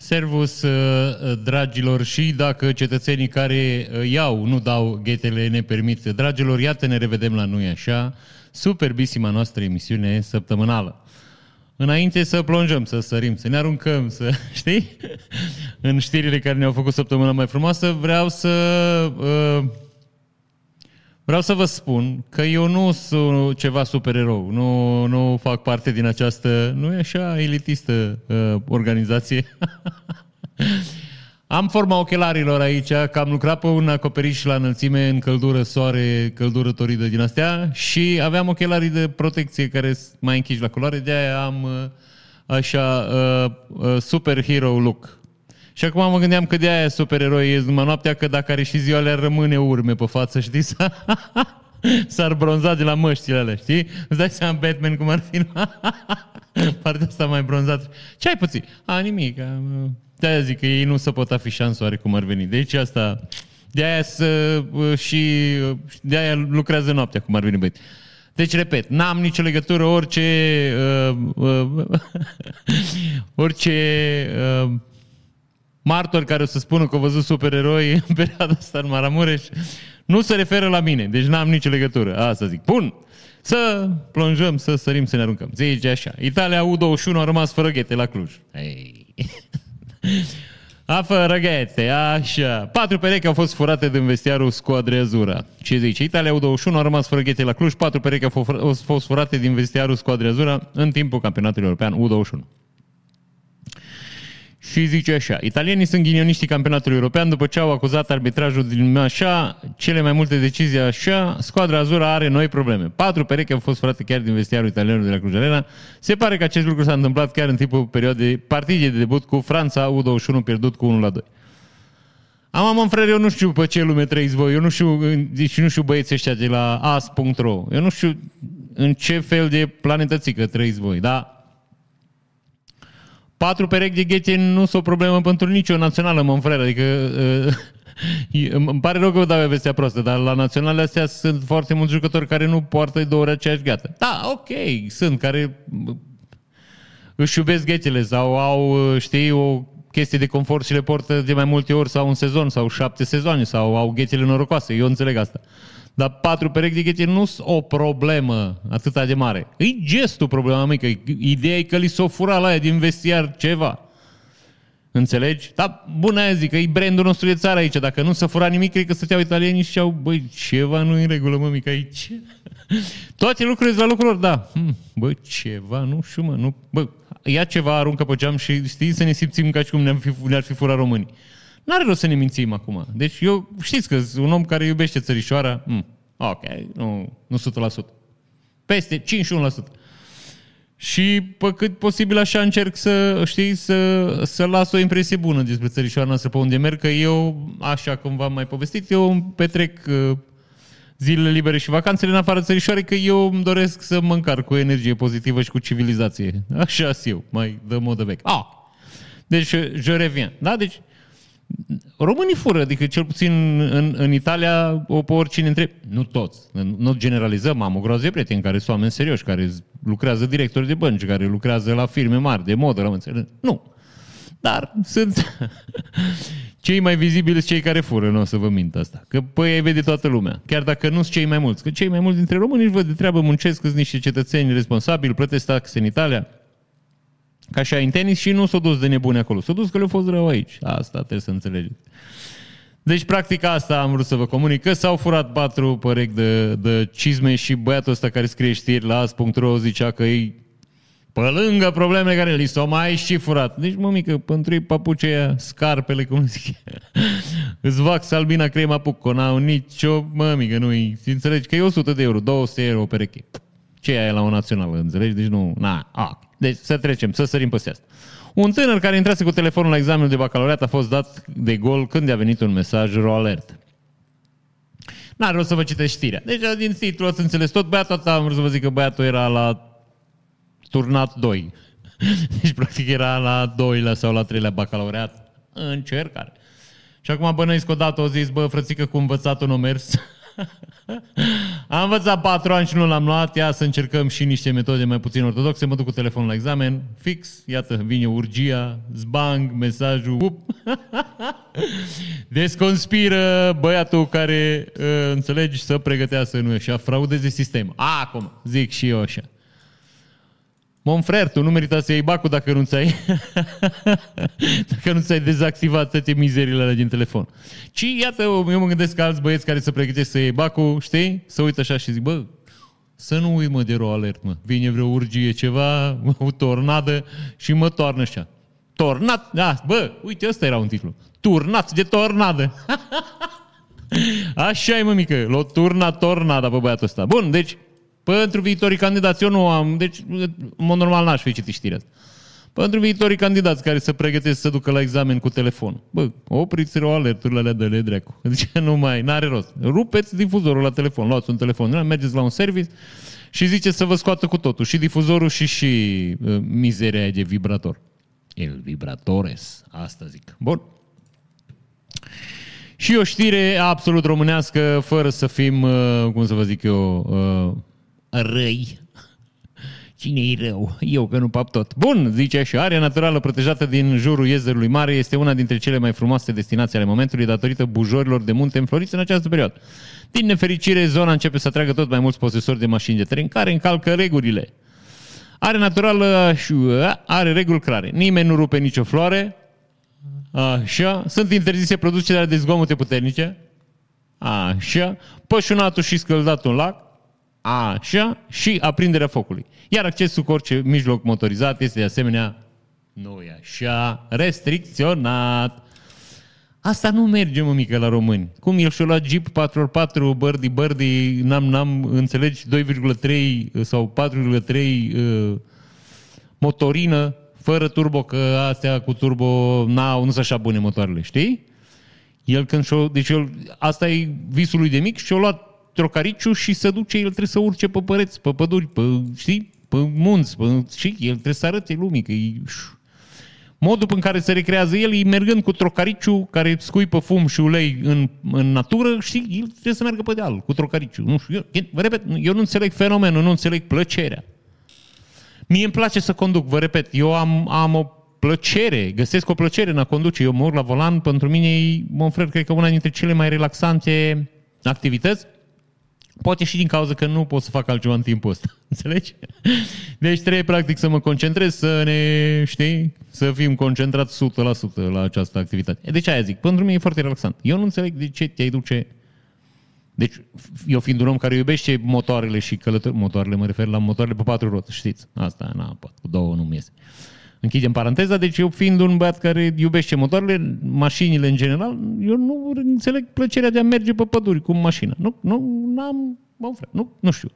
Servus, uh, dragilor, și dacă cetățenii care uh, iau, nu dau ghetele, ne permit. Dragilor, iată, ne revedem la noi așa. Superbisima noastră emisiune săptămânală. Înainte să plonjăm, să sărim, să ne aruncăm, să, știi? În știrile care ne-au făcut săptămâna mai frumoasă, vreau să... Uh, vreau să vă spun că eu nu sunt ceva supererou, nu, nu fac parte din această, nu e așa, elitistă uh, organizație. Am forma ochelarilor aici, că am lucrat pe un acoperiș la înălțime în căldură, soare, căldură toridă din astea și aveam ochelarii de protecție care mai închiși la culoare, de aia am uh, așa uh, uh, superhero look. Și acum mă gândeam că de aia supereroi e numai noaptea, că dacă are și ziua le rămâne urme pe față, știi? S-ar bronza de la măștile alea, știi? Îți dai seama Batman cum ar fi partea asta mai bronzată. Ce ai puțin? A, nimic. De-aia zic că ei nu se pot afișa în soare cum ar veni. Deci asta... De-aia să, și de-aia lucrează noaptea, cum ar veni băieți. Deci, repet, n-am nicio legătură, orice uh, uh, orice uh, martor care o să spună că au văzut supereroi în perioada asta în Maramureș, nu se referă la mine, deci n-am nicio legătură. Asta zic. Bun, să plonjăm, să sărim, să ne aruncăm. Zice așa, Italia U21 a rămas fără ghete la Cluj. Hey. A fără ghete, așa. Patru perechi au fost furate din vestiarul Squadre Azura. Ce zice? Italia U21 a rămas fără ghete la Cluj. Patru perechi au fost furate din vestiarul Squadre Azura în timpul campionatului european U21. Și zice așa, italienii sunt ghinioniștii campionatului european după ce au acuzat arbitrajul din așa, cele mai multe decizii așa, squadra Azura are noi probleme. Patru perechi au fost furate chiar din vestiarul italianului de la Cluj Arena. Se pare că acest lucru s-a întâmplat chiar în timpul perioadei partidei de debut cu Franța U21 pierdut cu 1 la 2. Am, mă, frere, eu nu știu pe ce lume trăiți voi, eu nu știu, deci nu știu băieții ăștia de la as.ro, eu nu știu în ce fel de planetățică trăiți voi, dar patru perechi de ghete nu sunt o problemă pentru nicio națională, mă frere. Adică uh, îmi pare rău că vă dau vestea proastă, dar la naționale astea sunt foarte mulți jucători care nu poartă două ori aceeași gheată. Da, ok, sunt care uh, își iubesc ghetele sau au, uh, știi, o chestie de confort și le portă de mai multe ori sau un sezon sau șapte sezoane sau au ghetele norocoase. Eu înțeleg asta. Dar patru perechi de ghete nu sunt o problemă atât de mare. E gestul problema mică. Ideea e că li s-o fura la aia din vestiar ceva. Înțelegi? Dar bună aia zic, că e brandul nostru de țară aici. Dacă nu s-a furat nimic, cred că stăteau italienii și au, băi, ceva nu e în regulă, mă, mică, aici. Toate lucrurile la lucruri, da. Hm, bă, ceva, nu știu, mă, nu, bă, ia ceva, aruncă pe geam și știi să ne simțim ca și cum ne-ar fi, ne-ar fi furat românii. N-are rost să ne mințim acum. Deci eu, știți că un om care iubește țărișoara, mm, ok, nu, nu 100%. Peste 51%. Și pe cât posibil așa încerc să, știi, să, să las o impresie bună despre țărișoara noastră pe unde merg, că eu, așa cum v-am mai povestit, eu petrec uh, zilele libere și vacanțele în afară țărișoare, că eu îmi doresc să mă încarc cu energie pozitivă și cu civilizație. Așa eu, mai dă modă vechi. Ah! Deci, je reviens. Da? Deci, Românii fură, adică cel puțin în, în Italia, o pe oricine întreb. Nu toți, nu generalizăm, am o groază de prieteni care sunt oameni serioși, care lucrează directori de bănci, care lucrează la firme mari de modă, la înțeleg. Nu. Dar sunt cei mai vizibili cei care fură, nu o să vă mint asta. Că păi ei vede toată lumea, chiar dacă nu sunt cei mai mulți. Că cei mai mulți dintre români își văd de treabă, muncesc, sunt niște cetățeni responsabili, plătesc taxe în Italia, ca și în tenis și nu s-a dus de nebune acolo. S-a dus că le-a fost rău aici. Asta trebuie să înțelegeți. Deci, practic, asta am vrut să vă comunic, că s-au furat patru părechi de, de cizme și băiatul ăsta care scrie știri la as.ro zicea că e pe lângă problemele care li s-au mai și furat. Deci, mă mică, pentru ei papuce scarpele, cum zic, îți vax albina crema pucco, n-au nicio, mă mică, nu-i, înțelegi că e 100 de euro, 200 euro o pereche. Ce e la o națională, înțelegi? Deci nu, na, a, deci să trecem, să sărim peste asta. Un tânăr care intrase cu telefonul la examenul de bacalaureat a fost dat de gol când i-a venit un mesaj ro alert. N-are rost să vă citești știrea. Deci din titlu ați înțeles tot. Băiatul ăsta, am vrut să vă zic că băiatul era la turnat 2. Deci practic era la 2 sau la 3 bacalaureat. Încercare. Și acum bănăiesc odată o zis, bă, frățică, cu învățatul nu mers. Am învățat patru ani și nu l-am luat, ia să încercăm și niște metode mai puțin ortodoxe, mă duc cu telefonul la examen, fix, iată, vine urgia, zbang, mesajul, up. Desconspiră băiatul care, uh, înțelegi, să pregătească nu și a fraudeze sistemul. Acum, zic și eu așa. Monfrer, tu nu merita să iei bacul dacă nu ți-ai dacă nu ți-ai dezactivat toate mizerile alea din telefon. Ci, iată, eu mă gândesc că alți băieți care se pregătesc să iei bacul, știi? Să uită așa și zic, bă, să nu uit, mă, de ro alert, mă. Vine vreo urgie, ceva, o tornadă și mă toarnă așa. Tornat, da, bă, uite, ăsta era un titlu. Turnat de tornadă. Așa e, mă, mică. L-o turna tornada pe băiatul ăsta. Bun, deci pentru viitorii candidați, eu nu am, deci, în mod normal n-aș fi citit știrea asta. Pentru viitorii candidați care se pregătesc să ducă la examen cu telefon. Bă, opriți o alerturile alea de le dracu. Deci nu mai, n-are rost. Rupeți difuzorul la telefon, luați un telefon, mergeți la un service și ziceți să vă scoată cu totul. Și difuzorul și și uh, mizeria de vibrator. El vibratores, asta zic. Bun. Și o știre absolut românească, fără să fim, uh, cum să vă zic eu, uh, răi. cine e rău? Eu că nu pap tot. Bun, zice și area naturală protejată din jurul iezerului mare este una dintre cele mai frumoase destinații ale momentului datorită bujorilor de munte înfloriți în această perioadă. Din nefericire, zona începe să atragă tot mai mulți posesori de mașini de teren care încalcă regulile. Are naturală și are reguli clare. Nimeni nu rupe nicio floare. Așa. Sunt interzise producerea de zgomote puternice. Așa. Pășunatul și scăldatul în lac. Așa, și aprinderea focului. Iar accesul cu orice mijloc motorizat este de asemenea, nu e așa, restricționat. Asta nu merge, mă, mică, la români. Cum el și-a luat Jeep 4x4, bărdi, bărdi, n-am, n-am, înțelegi, 2,3 sau 4,3 uh, motorină, fără turbo, că astea cu turbo n-au, nu sunt așa bune motoarele, știi? El când și-o, deci el, asta e visul lui de mic și-a luat trocariciu și să duce, el trebuie să urce pe păreți, pe păduri, pe, știi, pe munți, pe, și el trebuie să arăte lumii că e... Modul în care se recrează el e mergând cu trocariciu care scuipă fum și ulei în, în natură, știi, el trebuie să meargă pe deal cu trocariciu. Nu știu, eu, vă repet, eu nu înțeleg fenomenul, nu înțeleg plăcerea. Mie îmi place să conduc, vă repet, eu am, am o plăcere, găsesc o plăcere în a conduce. Eu mă urc la volan, pentru mine e, mă cred că una dintre cele mai relaxante activități Poate și din cauza că nu pot să fac altceva în timpul ăsta. Înțelegi? Deci trebuie practic să mă concentrez, să ne, știi, să fim concentrați 100% la această activitate. Deci aia zic, pentru mine e foarte relaxant. Eu nu înțeleg de ce te-ai duce... Deci, eu fiind un om care iubește motoarele și călători... Motoarele, mă refer la motoarele pe patru roți, știți? Asta, na, pot, cu două nu iese. Închidem paranteza, deci eu fiind un băiat care iubește motoarele, mașinile în general, eu nu înțeleg plăcerea de a merge pe păduri cu mașina. Nu, nu, n-am, mă, frate, nu, nu știu.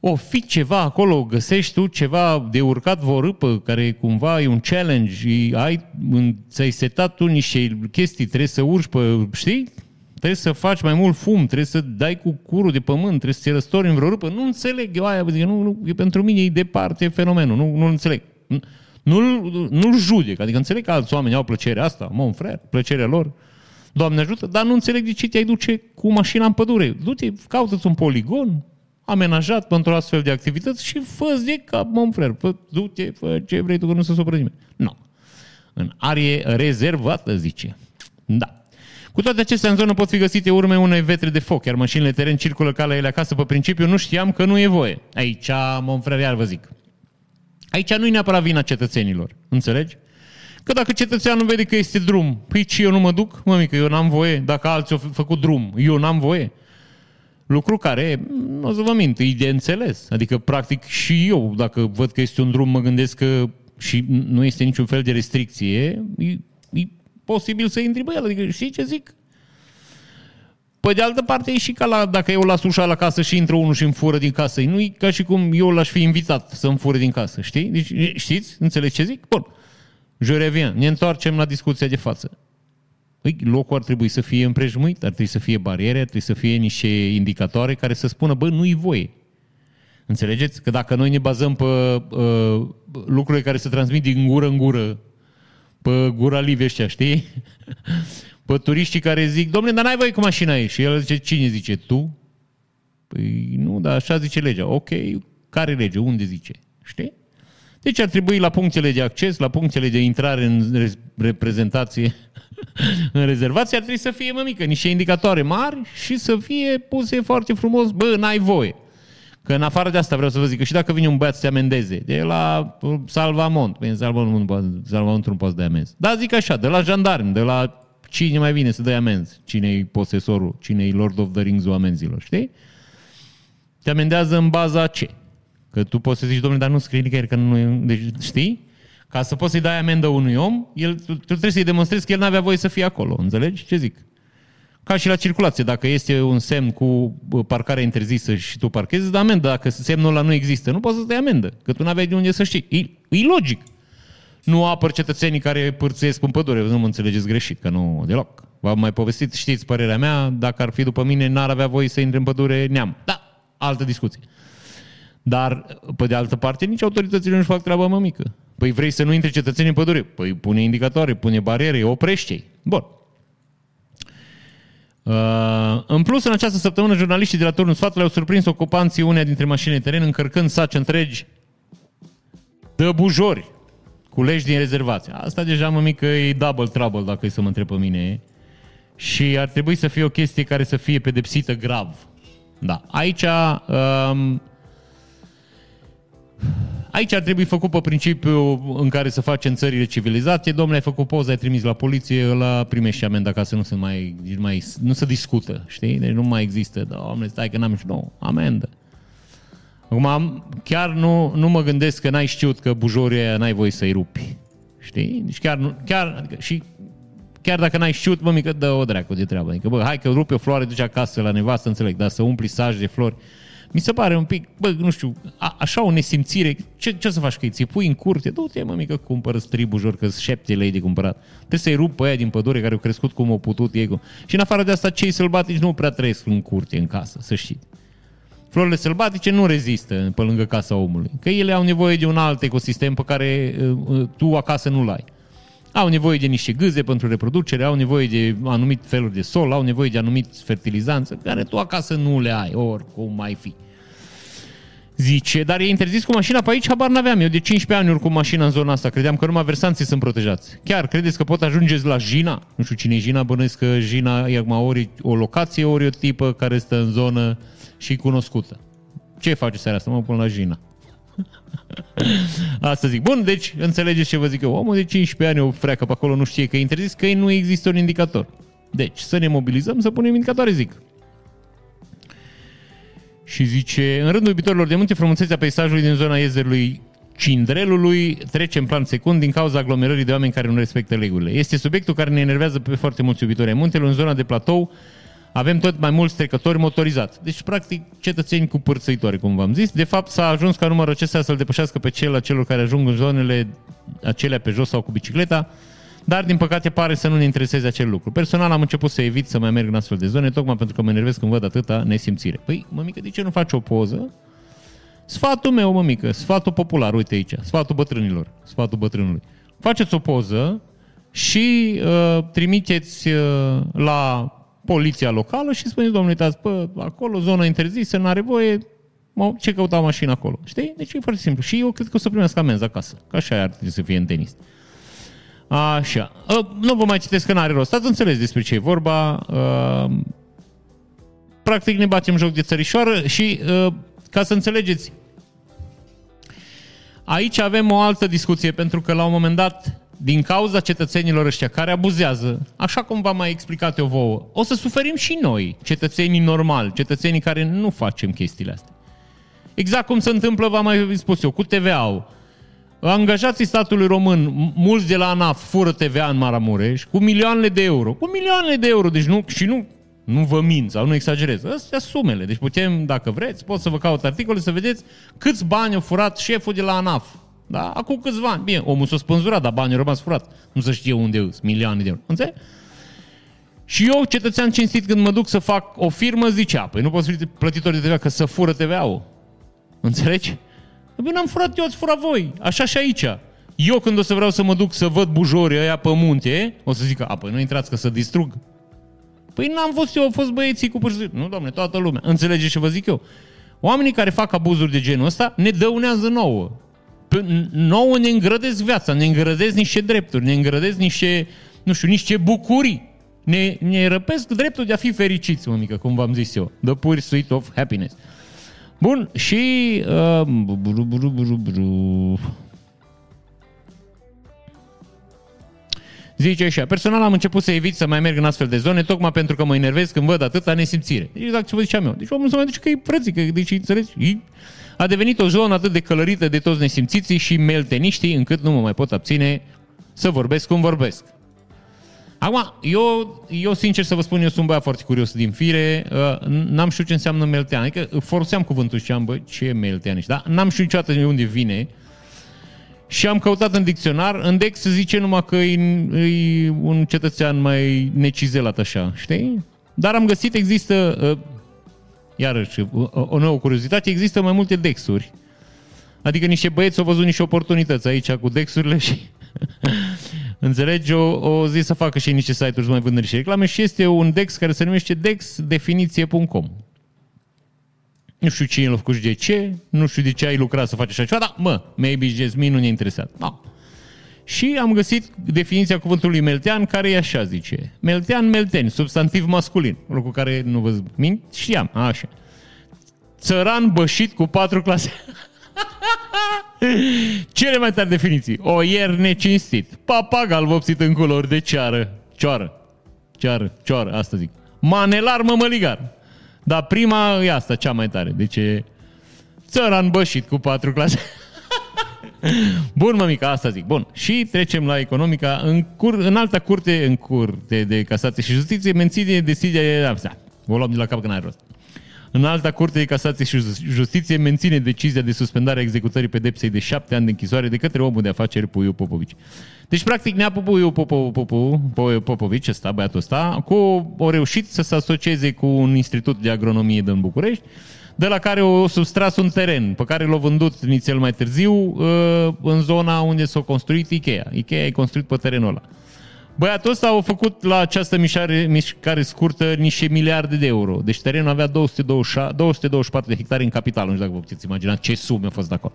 O fi ceva acolo, găsești tu ceva de urcat o râpă care cumva e un challenge, ai, ți-ai setat tu niște chestii, trebuie să urci pe, știi? Trebuie să faci mai mult fum, trebuie să dai cu curul de pământ, trebuie să te răstori în vreo râpă. Nu înțeleg eu aia, nu, nu, pentru mine e departe fenomenul, nu, nu înțeleg. Nu-l, nu-l judec. Adică înțeleg că alți oameni au plăcerea asta, mon frère, plăcerea lor. Doamne ajută, dar nu înțeleg de ce te-ai duce cu mașina în pădure. Du-te, caută-ți un poligon amenajat pentru astfel de activități și fă de cap, mon frère. Fă, du-te, fă ce vrei tu, că nu se supără nimeni. Nu. În arie rezervată, zice. Da. Cu toate acestea, în zonă pot fi găsite urme unei vetre de foc, iar mașinile teren circulă calea ele acasă pe principiu, nu știam că nu e voie. Aici, mon frère, iar vă zic. Aici nu e neapărat vina cetățenilor. Înțelegi? Că dacă cetățeanul vede că este drum, păi ce eu nu mă duc? Mă mică, eu n-am voie. Dacă alții au făcut drum, eu n-am voie. Lucru care, o să vă mint, e de înțeles. Adică, practic, și eu, dacă văd că este un drum, mă gândesc că și nu este niciun fel de restricție, e, e posibil să intri pe el. Adică, știi ce zic? Pe de altă parte, e și ca la, dacă eu las ușa la casă și intră unul și îmi fură din casă. Nu e ca și cum eu l-aș fi invitat să-mi fure din casă, știi? Deci, știți? Înțelegi ce zic? Bun. Je reviens. Ne întoarcem la discuția de față. Păi, locul ar trebui să fie împrejmuit, ar trebui să fie bariere, ar trebui să fie niște indicatoare care să spună, bă, nu-i voie. Înțelegeți? Că dacă noi ne bazăm pe uh, lucrurile care se transmit din gură în gură, pe gura live ăștia, știi? pe turiștii care zic, domnule, dar n-ai voie cu mașina ei. Și el zice, cine zice, tu? Păi nu, dar așa zice legea. Ok, care lege? Unde zice? Știi? Deci ar trebui la punctele de acces, la punctele de intrare în reprezentație, în rezervație, ar trebui să fie, mămică, niște indicatoare mari și să fie puse foarte frumos, bă, n-ai voie. Că în afară de asta vreau să vă zic că și dacă vine un băiat să te amendeze, de la Salvamont, bine, Salvamont, Salvamont nu poți de amenzi. Da, zic așa, de la jandarmi, de la cine mai vine să dai amenzi, cine-i posesorul, cine-i Lord of the Rings-ul amenzilor, știi? Te amendează în baza ce? Că tu poți să zici, domnule, dar nu scrie nicăieri că nu e... Deci, știi? Ca să poți să-i dai amendă unui om, el, tu, tu trebuie să-i demonstrezi că el n-avea voie să fie acolo. Înțelegi ce zic? Ca și la circulație. Dacă este un semn cu parcare interzisă și tu parchezi, dă amendă. Dacă semnul ăla nu există, nu poți să dai amendă. Că tu n-aveai de unde să știi. E, e logic. Nu apăr cetățenii care părțesc în pădure. Nu mă înțelegeți greșit, că nu deloc. V-am mai povestit, știți părerea mea, dacă ar fi după mine, n-ar avea voie să intre în pădure neam. Da, altă discuție. Dar, pe de altă parte, nici autoritățile nu-și fac treaba mămică. Păi vrei să nu intre cetățenii în pădure? Păi pune indicatoare, pune bariere, oprește-i. Bun. Uh, în plus, în această săptămână, jurnaliștii de la turnul sfatului au surprins ocupanții uneia dintre mașinile teren încărcând saci întregi de bujori cu leși din rezervație. Asta deja, mă mică, e double trouble, dacă e să mă întreb pe mine. Și ar trebui să fie o chestie care să fie pedepsită grav. Da. Aici um, Aici ar trebui făcut pe principiu în care să facem țările civilizate. Domnule, ai făcut poză, ai trimis la poliție, ăla primește și amenda ca să nu se mai, mai nu se discută, știi? Deci nu mai există, domnule, stai că n-am și nou, amendă. Acum, chiar nu, nu mă gândesc că n-ai știut că bujorii aia n-ai voie să-i rupi. Știi? Deci chiar, nu, chiar adică, și chiar dacă n-ai știut, mă, mică, dă o dracu de treabă. Adică, bă, hai că rupe o floare, duce acasă la nevastă, înțeleg, dar să umpli saj de flori, mi se pare un pic, bă, nu știu, a, așa o nesimțire. Ce, ce să faci că îi pui în curte? Du-te, mă, mică, cumpără stribujor, că șapte lei de cumpărat. Trebuie să-i rup pe aia din pădure care au crescut cum au putut ei. Și în afară de asta, cei sălbatici nu prea trăiesc în curte, în casă, să știți. Florile sălbatice nu rezistă pe lângă casa omului, că ele au nevoie de un alt ecosistem pe care uh, uh tu acasă nu-l ai. Au nevoie de niște gâze pentru reproducere, au nevoie de anumit feluri de sol, au nevoie de anumiți fertilizanți, care tu acasă nu le ai, oricum mai fi. Zice, dar e interzis cu mașina pe aici, habar n-aveam. Eu de 15 ani urc cu mașina în zona asta. Credeam că numai versanții sunt protejați. Chiar, credeți că pot ajungeți la Jina? Nu știu cine e Jina, bănuiesc că Jina e acum ori o locație, ori o tipă care stă în zonă și cunoscută. Ce face seara asta? Mă pun la Jina. Asta zic. Bun, deci înțelegeți ce vă zic eu. Omul de 15 ani o freacă pe acolo, nu știe că e interzis, că nu există un indicator. Deci, să ne mobilizăm, să punem indicatoare, zic. Și zice, în rândul iubitorilor de munte, frumusețea peisajului din zona iezerului Cindrelului trece în plan secund din cauza aglomerării de oameni care nu respectă regulile. Este subiectul care ne enervează pe foarte mulți iubitori ai muntelui. În zona de platou avem tot mai mulți trecători motorizați. Deci, practic, cetățeni cu părțăitoare, cum v-am zis. De fapt, s-a ajuns ca numărul acesta să-l depășească pe cel a celor care ajung în zonele acelea pe jos sau cu bicicleta, dar, din păcate, pare să nu ne intereseze acel lucru. Personal am început să evit să mai merg în astfel de zone, tocmai pentru că mă enervez când văd atâta nesimțire. Păi, mămică, de ce nu faci o poză? Sfatul meu, mămică, sfatul popular, uite aici, sfatul bătrânilor, sfatul bătrânului. Faceți o poză și uh, trimiteți uh, la poliția locală și spuneți, domnule, uitați, pă, acolo, zonă interzisă, nu are voie, mă, ce căuta mașina acolo? Știi? Deci e foarte simplu. Și eu cred că o să primesc amenzi acasă. Ca așa ar trebui să fie în tenis. Așa. Uh, nu vă mai citesc că n-are rost. Ați înțeles despre ce e vorba. Uh, practic ne batem joc de țărișoară și uh, ca să înțelegeți, aici avem o altă discuție, pentru că la un moment dat, din cauza cetățenilor ăștia care abuzează, așa cum v-am mai explicat eu vouă, o să suferim și noi, cetățenii normali, cetățenii care nu facem chestiile astea. Exact cum se întâmplă, v-am mai spus eu, cu TVA-ul angajații statului român, mulți de la ANAF, fură TVA în Maramureș, cu milioane de euro. Cu milioane de euro, deci nu, și nu, nu vă mint sau nu exagerez. Astea sumele. Deci putem, dacă vreți, pot să vă caut articole să vedeți câți bani a furat șeful de la ANAF. Da? Acum câțiva ani. Bine, omul s-a spânzurat, dar banii au rămas furat. Nu se știe unde sunt, milioane de euro. Înțeleg? Și eu, cetățean cinstit, când mă duc să fac o firmă, zicea, păi nu poți fi plătitor de TVA, că să fură TVA-ul. Înțelegi? Bine, n-am furat eu, ați furat voi. Așa și aici. Eu când o să vreau să mă duc să văd bujorii ăia pe munte, o să zic, a, păi nu intrați că să distrug. Păi n-am fost eu, au fost băieții cu pârși. Nu, domne, toată lumea. Înțelegeți ce vă zic eu? Oamenii care fac abuzuri de genul ăsta ne dăunează nouă. P- nouă ne îngrădesc viața, ne îngrădesc niște drepturi, ne îngrădesc niște, nu știu, niște bucurii. Ne, ne răpesc dreptul de a fi fericiți, mă mică, cum v-am zis eu. The pure sweet of happiness. Bun, și... Uh, bru, bru, bru, bru. Zice așa, personal am început să evit să mai merg în astfel de zone, tocmai pentru că mă enervez când văd atâta nesimțire. Deci exact ce vă ziceam eu. Deci omul să mai duce că e frățică, deci înțelegi? A devenit o zonă atât de călărită de toți nesimțiții și melteniștii, încât nu mă mai pot abține să vorbesc cum vorbesc. Acum, eu, eu sincer să vă spun, eu sunt băiat foarte curios din fire, uh, n-am știut ce înseamnă meltean, adică foloseam cuvântul și am, bă, ce e meltean, da? N-am știut niciodată de unde vine, și am căutat în dicționar, în Dex se zice numai că e, e un cetățean mai necizelat așa, știi? Dar am găsit, există, uh, iarăși, o, o nouă curiozitate, există mai multe Dexuri. Adică niște băieți au văzut niște oportunități aici cu Dexurile și Înțelegi? O, o zi să facă și niște site-uri mai vândări și reclame și este un DEX care se numește dexdefiniție.com. Nu știu cine l-a făcut și de ce, nu știu de ce ai lucrat să faci așa ceva, dar mă, maybe Jasmine nu ne interesat. Da. Și am găsit definiția cuvântului meltean, care e așa, zice. Meltean, melteni, substantiv masculin. Lucru care nu vă mint, știam, așa. Țăran bășit cu patru clase. Cele mai tari definiții. Oier necinstit. Papagal vopsit în culori de ceară. Cioară. Ceară, cioară, asta zic. Manelar mămăligar. Dar prima e asta, cea mai tare. Deci e țăran bășit cu patru clase. Bun, mămica, asta zic. Bun. Și trecem la economica. În, cur, în alta curte, în curte de casație și justiție, menține deciziile... O luăm de la cap că n-ai rost. În alta curte de casație și justiție menține decizia de suspendare a executării pedepsei de șapte ani de închisoare de către omul de afaceri Puiu Popovici. Deci, practic, Nea Pupuiu Popo, Popo, Popo, Popovici, ăsta, băiatul ăsta, cu, o reușit să se asocieze cu un institut de agronomie din București, de la care o substras un teren pe care l-a vândut nițel mai târziu uh, în zona unde s-a construit Ikea. Ikea e construit pe terenul ăla. Băiatul ăsta a făcut la această mișcare, mișcare scurtă niște miliarde de euro. Deci terenul avea 226, 224 de hectare în capital. Nu știu dacă vă puteți imagina ce sume a fost de acolo.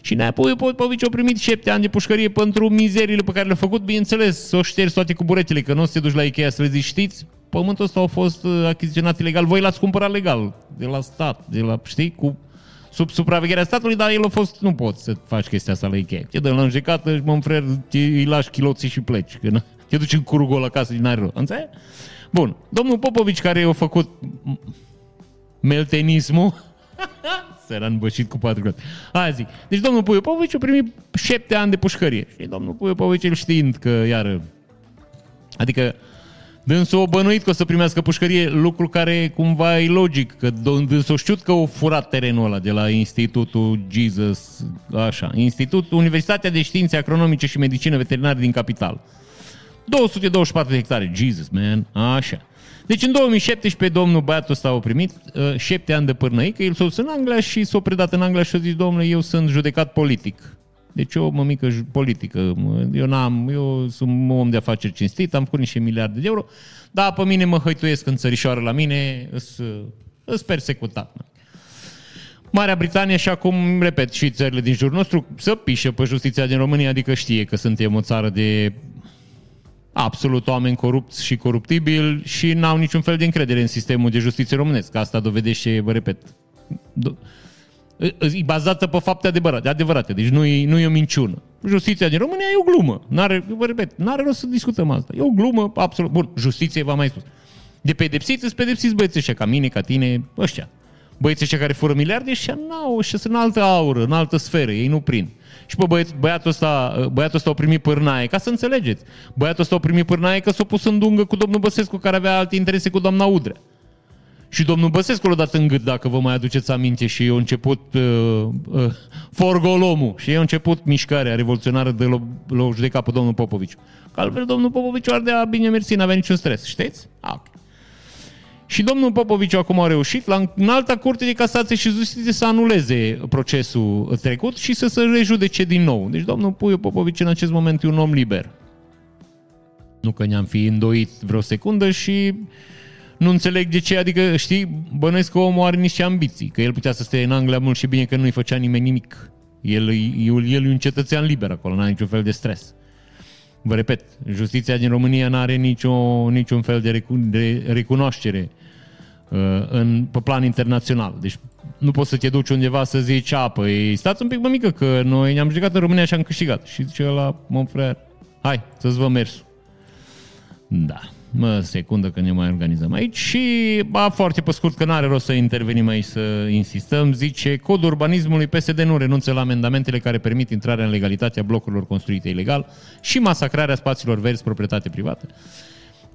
Și Nea Popovici a primit șapte ani de pușcărie pentru mizerile pe care le-a făcut, bineînțeles, să o ștergi toate cu buretele, că nu o să te duci la Ikea să le zici, știți, pământul ăsta a fost uh, achiziționat ilegal, voi l-ați cumpărat legal, de la stat, de la, știi, cu sub supravegherea statului, dar el a fost, nu poți să faci chestia asta la Ikea. Te dă la înjecată, mă frer, îi lași chiloții și pleci, că te duci în curul gol acasă din aerul. Înțeleg? Bun. Domnul Popovici, care a făcut meltenismul, s-a îmbășit cu patru grade. Aia zic. Deci domnul Puiu Popovici a primit șapte ani de pușcărie. Și domnul Puiu Popovici, el știind că, iară, adică Dânsul o bănuit că o să primească pușcărie, lucru care cumva e logic, că dânsul știut că o furat terenul ăla de la Institutul Jesus, așa, Institut, Universitatea de Științe Acronomice și Medicină Veterinară din capital. 224 de hectare, Jesus, man, așa. Deci în 2017 domnul băiatul ăsta a primit uh, șapte ani de pârnăică, el s-a dus în Anglia și s-a predat în Anglia și a zis, domnule, eu sunt judecat politic. Deci eu, mă mică politică, eu, n-am, eu sunt un om de afaceri cinstit, am făcut niște miliarde de euro, dar pe mine mă hăituiesc în țărișoară la mine, îs persecutat. Marea Britanie, așa cum, repet, și țările din jurul nostru, să pișe pe justiția din România, adică știe că suntem o țară de absolut oameni corupți și coruptibili și n-au niciun fel de încredere în sistemul de justiție românesc. Asta dovedește, vă repet, e bazată pe fapte adevărate, adevărate deci nu e, nu e o minciună. Justiția din România e o glumă. N-are, vă repet, n-are rost să discutăm asta. E o glumă absolut. Bun, justiție, v-am mai spus. De pedepsiți, îți pedepsiți băieții ăștia, ca mine, ca tine, ăștia. Băieții ăștia care fură miliarde, ăștia n-au, ăștia sunt în altă aură, în altă sferă, ei nu prind. Și pe băiat, băiatul ăsta, băiatul ăsta o primit pârnaie, ca să înțelegeți. Băiatul ăsta o primit pârnaie că s-a pus în dungă cu domnul Băsescu, care avea alte interese cu doamna Udrea. Și domnul Băsescu l-a dat în gât, dacă vă mai aduceți aminte, și a început uh, uh, Forgolomul și a început mișcarea revoluționară de l-a judecat pe domnul Popovici. Că altfel domnul Popovici ardea bine mersi, n-avea niciun stres, știți? Ah, okay. Și domnul Popovici acum a reușit la în alta curte de casație și justiție să anuleze procesul trecut și să se rejudece din nou. Deci domnul Puiu Popovici în acest moment e un om liber. Nu că ne-am fi îndoit vreo secundă și nu înțeleg de ce, adică, știi, bănuiesc că omul are niște ambiții, că el putea să stea în Anglia mult și bine că nu-i făcea nimeni nimic. El, el, el e un cetățean liber acolo, n-are niciun fel de stres. Vă repet, justiția din România nu are nicio, niciun fel de, recu- de recunoaștere uh, în, pe plan internațional. Deci nu poți să te duci undeva să zici, a, păi stați un pic, mă mică, că noi ne-am jucat în România și am câștigat. Și zice la mon frère, hai, să-ți vă mersul. Da, mă, secundă că ne mai organizăm aici și, ba, foarte pe scurt, că n-are rost să intervenim aici să insistăm, zice, codul urbanismului PSD nu renunță la amendamentele care permit intrarea în legalitate a blocurilor construite ilegal și masacrarea spațiilor verzi proprietate privată.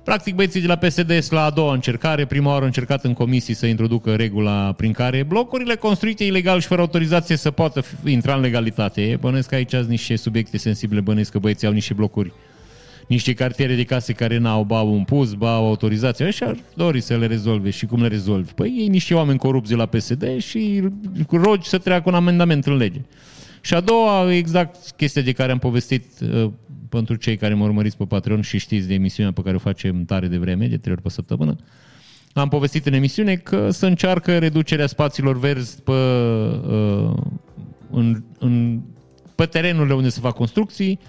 Practic, băieții de la PSD sunt la a doua încercare. Prima oară au încercat în comisii să introducă regula prin care blocurile construite ilegal și fără autorizație să poată intra în legalitate. Bănesc că aici sunt niște subiecte sensibile, bănesc că băieții au niște blocuri niște cartiere de case care n-au ba un pus, ba o autorizație, așa ar dori să le rezolve și cum le rezolvi. Păi ei niște oameni corupți de la PSD și rogi să treacă un amendament în lege. Și a doua, exact chestia de care am povestit uh, pentru cei care mă urmăriți pe Patreon și știți de emisiunea pe care o facem tare de vreme, de trei ori pe săptămână, am povestit în emisiune că să încearcă reducerea spațiilor verzi pe, uh, în, în, pe terenurile unde se fac construcții,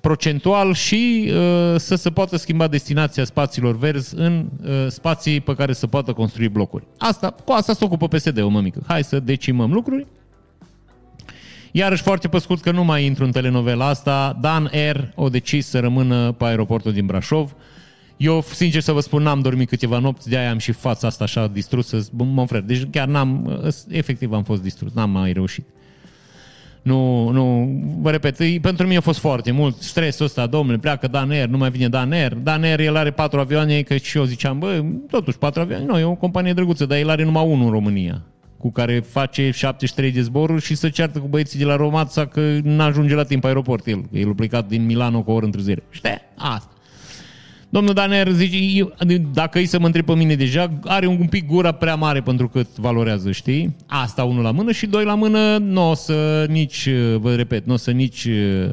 procentual și uh, să se poată schimba destinația spațiilor verzi în uh, spații pe care să poată construi blocuri. Asta, cu asta se ocupă PSD-ul, mămică. Hai să decimăm lucruri. Iarăși foarte pe scurt că nu mai intru în telenovela asta, Dan Air o decis să rămână pe aeroportul din Brașov. Eu, sincer să vă spun, n-am dormit câteva nopți, de-aia am și fața asta așa distrusă. Mă fred, deci chiar n-am, efectiv am fost distrus, n-am mai reușit. Nu, nu, vă repet, pentru mine a fost foarte mult stresul ăsta, domnule, pleacă Dan Air, nu mai vine Dan Air. Dan Air, el are patru avioane, că și eu ziceam, bă, totuși patru avioane, nu, e o companie drăguță, dar el are numai unul în România cu care face 73 de zboruri și să ceartă cu băieții de la Romața că n-ajunge la timp aeroport el. El a plecat din Milano cu o oră întârziere. Știi? Asta. Domnul Daner zice, dacă îi să mă întreb pe mine deja, are un pic gura prea mare pentru cât valorează, știi? Asta unul la mână și doi la mână, nu o să nici, vă repet, nu o să nici uh,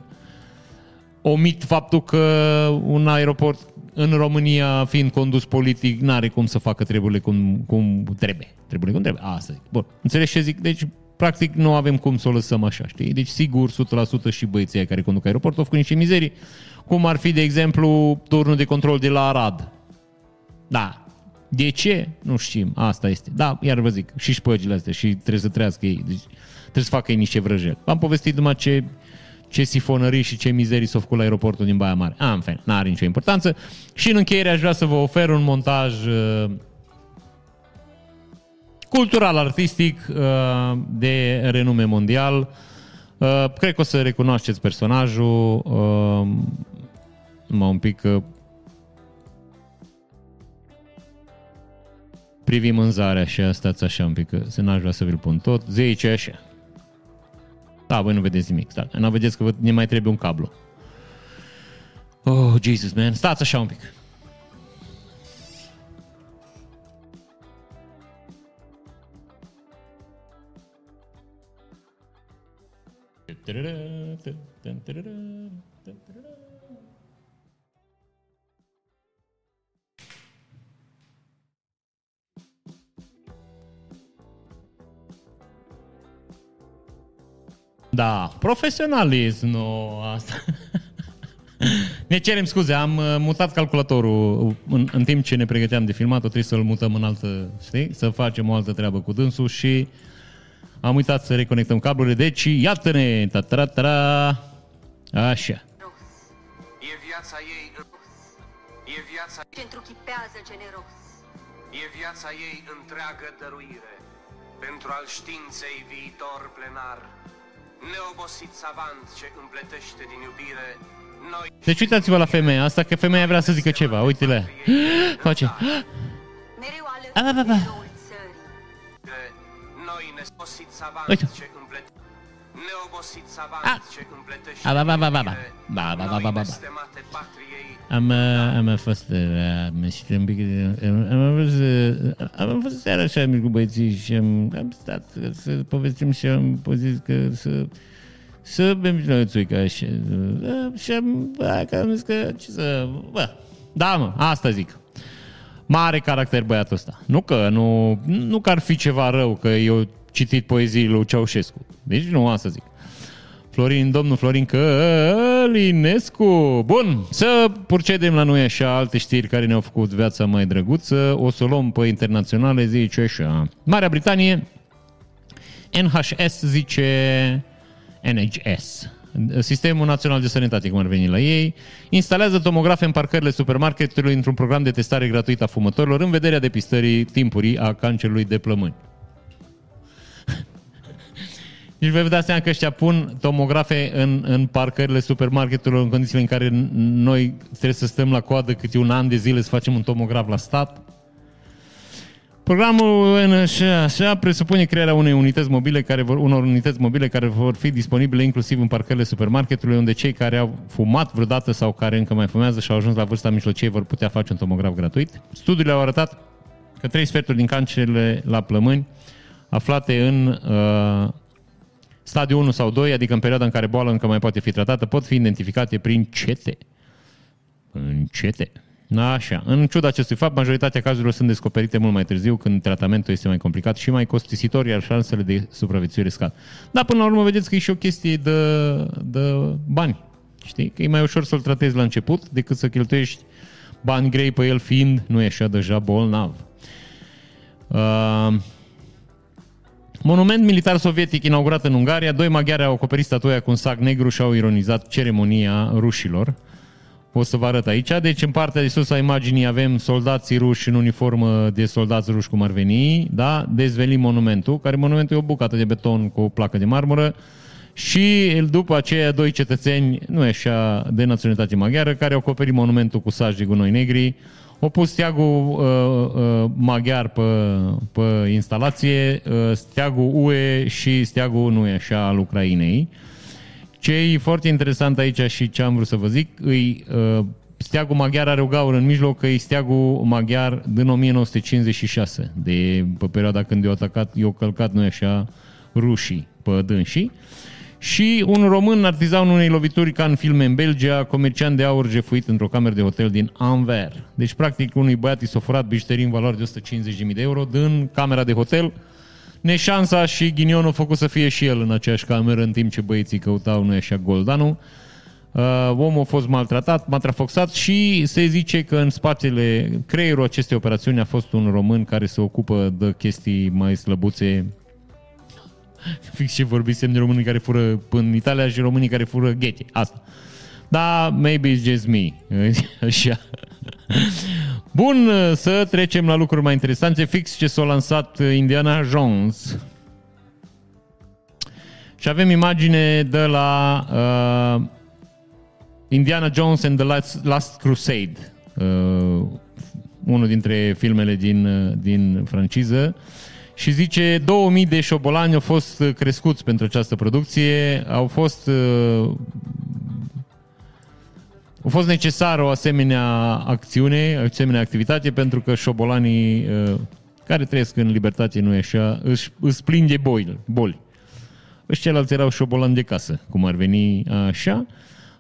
omit faptul că un aeroport în România, fiind condus politic, n-are cum să facă treburile cum, cum trebuie. Treburile cum trebuie. Asta zic. Bun. Înțelegi ce zic? Deci, practic, nu avem cum să o lăsăm așa, știi? Deci, sigur, 100% și băieții care conduc aeroportul au făcut niște mizerii, cum ar fi, de exemplu, turnul de control de la Arad. Da. De ce? Nu știm. Asta este. Da, iar vă zic, și șpăgile astea și trebuie să trăiască ei. Deci, trebuie să facă ei niște vrăjeli. Am povestit numai ce ce sifonării și ce mizerii s-au făcut la aeroportul din Baia Mare. A, în fel, n-are nicio importanță. Și în încheiere aș vrea să vă ofer un montaj uh, cultural, artistic, uh, de renume mondial. Uh, cred că o să recunoașteți personajul. Uh, mă un pic uh, privim în zarea și stați așa un pic, că să n-aș vrea să vi-l pun tot. Zice așa. Da, voi nu vedeți nimic. Da. Nu vedeți că ne mai trebuie un cablu. Oh, Jesus, man. Stați așa un pic. Da, profesionalism, nu asta. ne cerem scuze, am uh, mutat calculatorul în, în timp ce ne pregăteam de filmat, trebuie să-l mutăm în altă, știi? Să facem o altă treabă cu dânsul și am uitat să reconectăm cablurile, deci iată-ne! ta ta ta Așa. E viața ei, e viața Pentru chipează generos. E viața ei întreagă dăruire pentru al științei viitor plenar Deci uitați-vă la femeia asta, că femeia vrea să zică ceva, uite-le. Face. Mereu A, ba, ba, alături ba. de noul țării. Noi neobosit savant Uite. ce împletește Neobosit savant A. ce împletește A, ba, ba, ba, ba, ba. din iubire Ba, ba, ba, noi ba, ba, ba. nestemate patriei Am, uh, am fost, uh, am ieșit un pic, de- am, am fost, uh, am fost seara așa mic cu băieții și am, am stat să povestim și am zis că să, să bem și noi o țuică și, uh, și am, bă, că am zis că ce să, bă, da mă, asta zic. Mare caracter băiatul ăsta. Nu că, nu, nu că ar fi ceva rău, că eu citit poezii lui Ceaușescu. Deci nu am să zic. Florin, domnul Florin Călinescu. Bun, să procedem la noi așa alte știri care ne-au făcut viața mai drăguță. O să o luăm pe internaționale, zice așa. Marea Britanie, NHS zice NHS. Sistemul Național de Sănătate, cum ar veni la ei, instalează tomografe în parcările supermarketului într-un program de testare gratuit a fumătorilor în vederea depistării timpurii a cancerului de plămâni. Deci vă dați seama că ăștia pun tomografe în, în parcările supermarketurilor în condițiile în care noi trebuie să stăm la coadă câte un an de zile să facem un tomograf la stat. Programul în așa, așa presupune crearea unei unități mobile care vor, unor unități mobile care vor fi disponibile inclusiv în parcările supermarketului unde cei care au fumat vreodată sau care încă mai fumează și au ajuns la vârsta mijlocie vor putea face un tomograf gratuit. Studiile au arătat că trei sferturi din cancerele la plămâni aflate în uh, stadiul 1 sau 2, adică în perioada în care boala încă mai poate fi tratată, pot fi identificate prin cete. În cete. Așa. În ciuda acestui fapt, majoritatea cazurilor sunt descoperite mult mai târziu, când tratamentul este mai complicat și mai costisitor, iar șansele de supraviețuire scad. Dar până la urmă vedeți că e și o chestie de, de bani. Știi? Că e mai ușor să-l tratezi la început decât să cheltuiești bani grei pe el fiind, nu e așa deja bolnav. Uh, Monument militar sovietic inaugurat în Ungaria, doi maghiari au acoperit statuia cu un sac negru și au ironizat ceremonia rușilor. O să vă arăt aici. Deci în partea de sus a imaginii avem soldații ruși în uniformă de soldați ruși cum ar veni, da? Dezvelim monumentul, care monumentul e o bucată de beton cu o placă de marmură și după aceea doi cetățeni, nu e așa, de naționalitate maghiară, care au acoperit monumentul cu saj de gunoi negri, au pus steagul uh, uh, maghiar pe, pe instalație, uh, steagul UE și steagul nu e așa al Ucrainei. Ce e foarte interesant aici și ce am vrut să vă zic, îi, uh, steagul maghiar are o gaură în mijloc, că e steagul maghiar din 1956, de pe perioada când i-au atacat, i-au călcat, nu așa, rușii pe dânsii. Și un român artizan unei lovituri ca în filme în Belgia, comerciant de aur jefuit într-o cameră de hotel din Anver. Deci, practic, unui băiat i s-a furat bijuterii în valoare de 150.000 de euro din camera de hotel. Neșansa și ghinionul făcut să fie și el în aceeași cameră în timp ce băieții căutau, nu așa, goldanul. Uh, omul a fost maltratat, matrafoxat și se zice că în spatele creierul acestei operațiuni a fost un român care se ocupă de chestii mai slăbuțe Fix ce vorbisem de românii care fură în Italia și românii care fură ghete. Asta. Da, maybe it's just me. Așa. Bun, să trecem la lucruri mai interesante. Fix ce s-a lansat Indiana Jones. Și avem imagine de la uh, Indiana Jones and the Last, Last Crusade. Uh, unul dintre filmele din, uh, din franciză. Uh, și zice 2000 de șobolani au fost uh, crescuți pentru această producție, au fost uh, a fost necesară o asemenea acțiune, o asemenea activitate, pentru că șobolanii uh, care trăiesc în libertate, nu e așa, își, își plin de boli. boli. Ăștia ceilalți erau șobolani de casă, cum ar veni așa.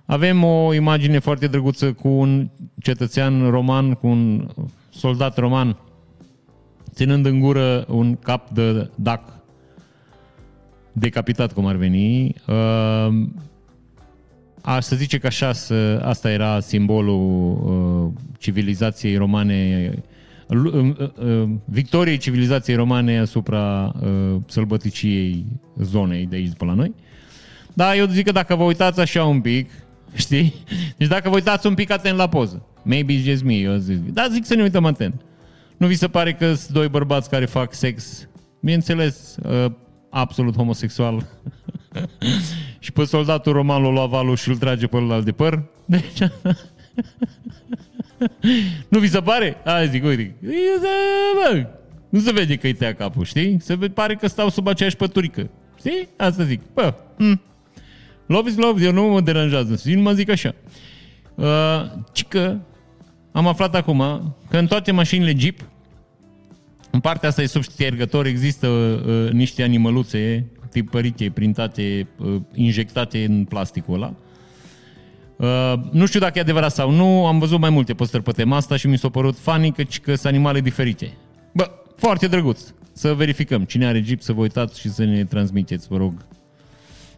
Avem o imagine foarte drăguță cu un cetățean roman, cu un soldat roman ținând în gură un cap de dac decapitat, cum ar veni. Uh, aș să zice că așa, să, asta era simbolul uh, civilizației romane, uh, uh, uh, victoriei civilizației romane asupra uh, sălbăticiei zonei de aici pe la noi. Da, eu zic că dacă vă uitați așa un pic, știi? Deci dacă vă uitați un pic atent la poză, maybe it's just me, eu zic. Da, zic să ne uităm atent. Nu vi se pare că sunt doi bărbați care fac sex, bineînțeles, uh, absolut homosexual, și pe soldatul roman l-a luat valul și îl trage pe ălalt de păr? Deci... nu vi se pare? Hai zic, uite, bă, nu se vede că îi tăia capul, știi? Se pare că stau sub aceeași păturică. Știi? Asta zic. Bă, hm. love is love, eu nu mă deranjează. Nu mă zic așa. Uh, cică, am aflat acum că în toate mașinile Jeep, în partea asta de sub ștergător, există uh, niște animăluțe tipărite, printate, uh, injectate în plasticul ăla. Uh, nu știu dacă e adevărat sau nu, am văzut mai multe postări pe tema asta și mi s-a părut funny căci că sunt animale diferite. Bă, foarte drăguț. Să verificăm. Cine are Jeep să vă uitați și să ne transmiteți, vă rog.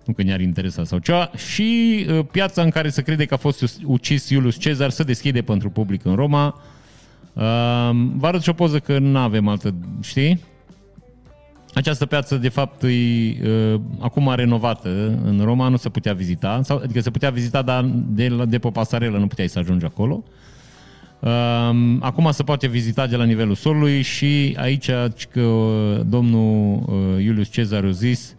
Nu că ne-ar interesa sau ceva. Și uh, piața în care se crede că a fost ucis Iulius Cezar se deschide pentru public în Roma. Uh, vă arăt și o poză că nu avem altă, știi? Această piață, de fapt, e uh, acum renovată în Roma, nu se putea vizita, sau, adică se putea vizita, dar de, de pe pasarelă nu puteai să ajungi acolo. Uh, acum se poate vizita de la nivelul solului și aici că domnul uh, Iulius Cezar a zis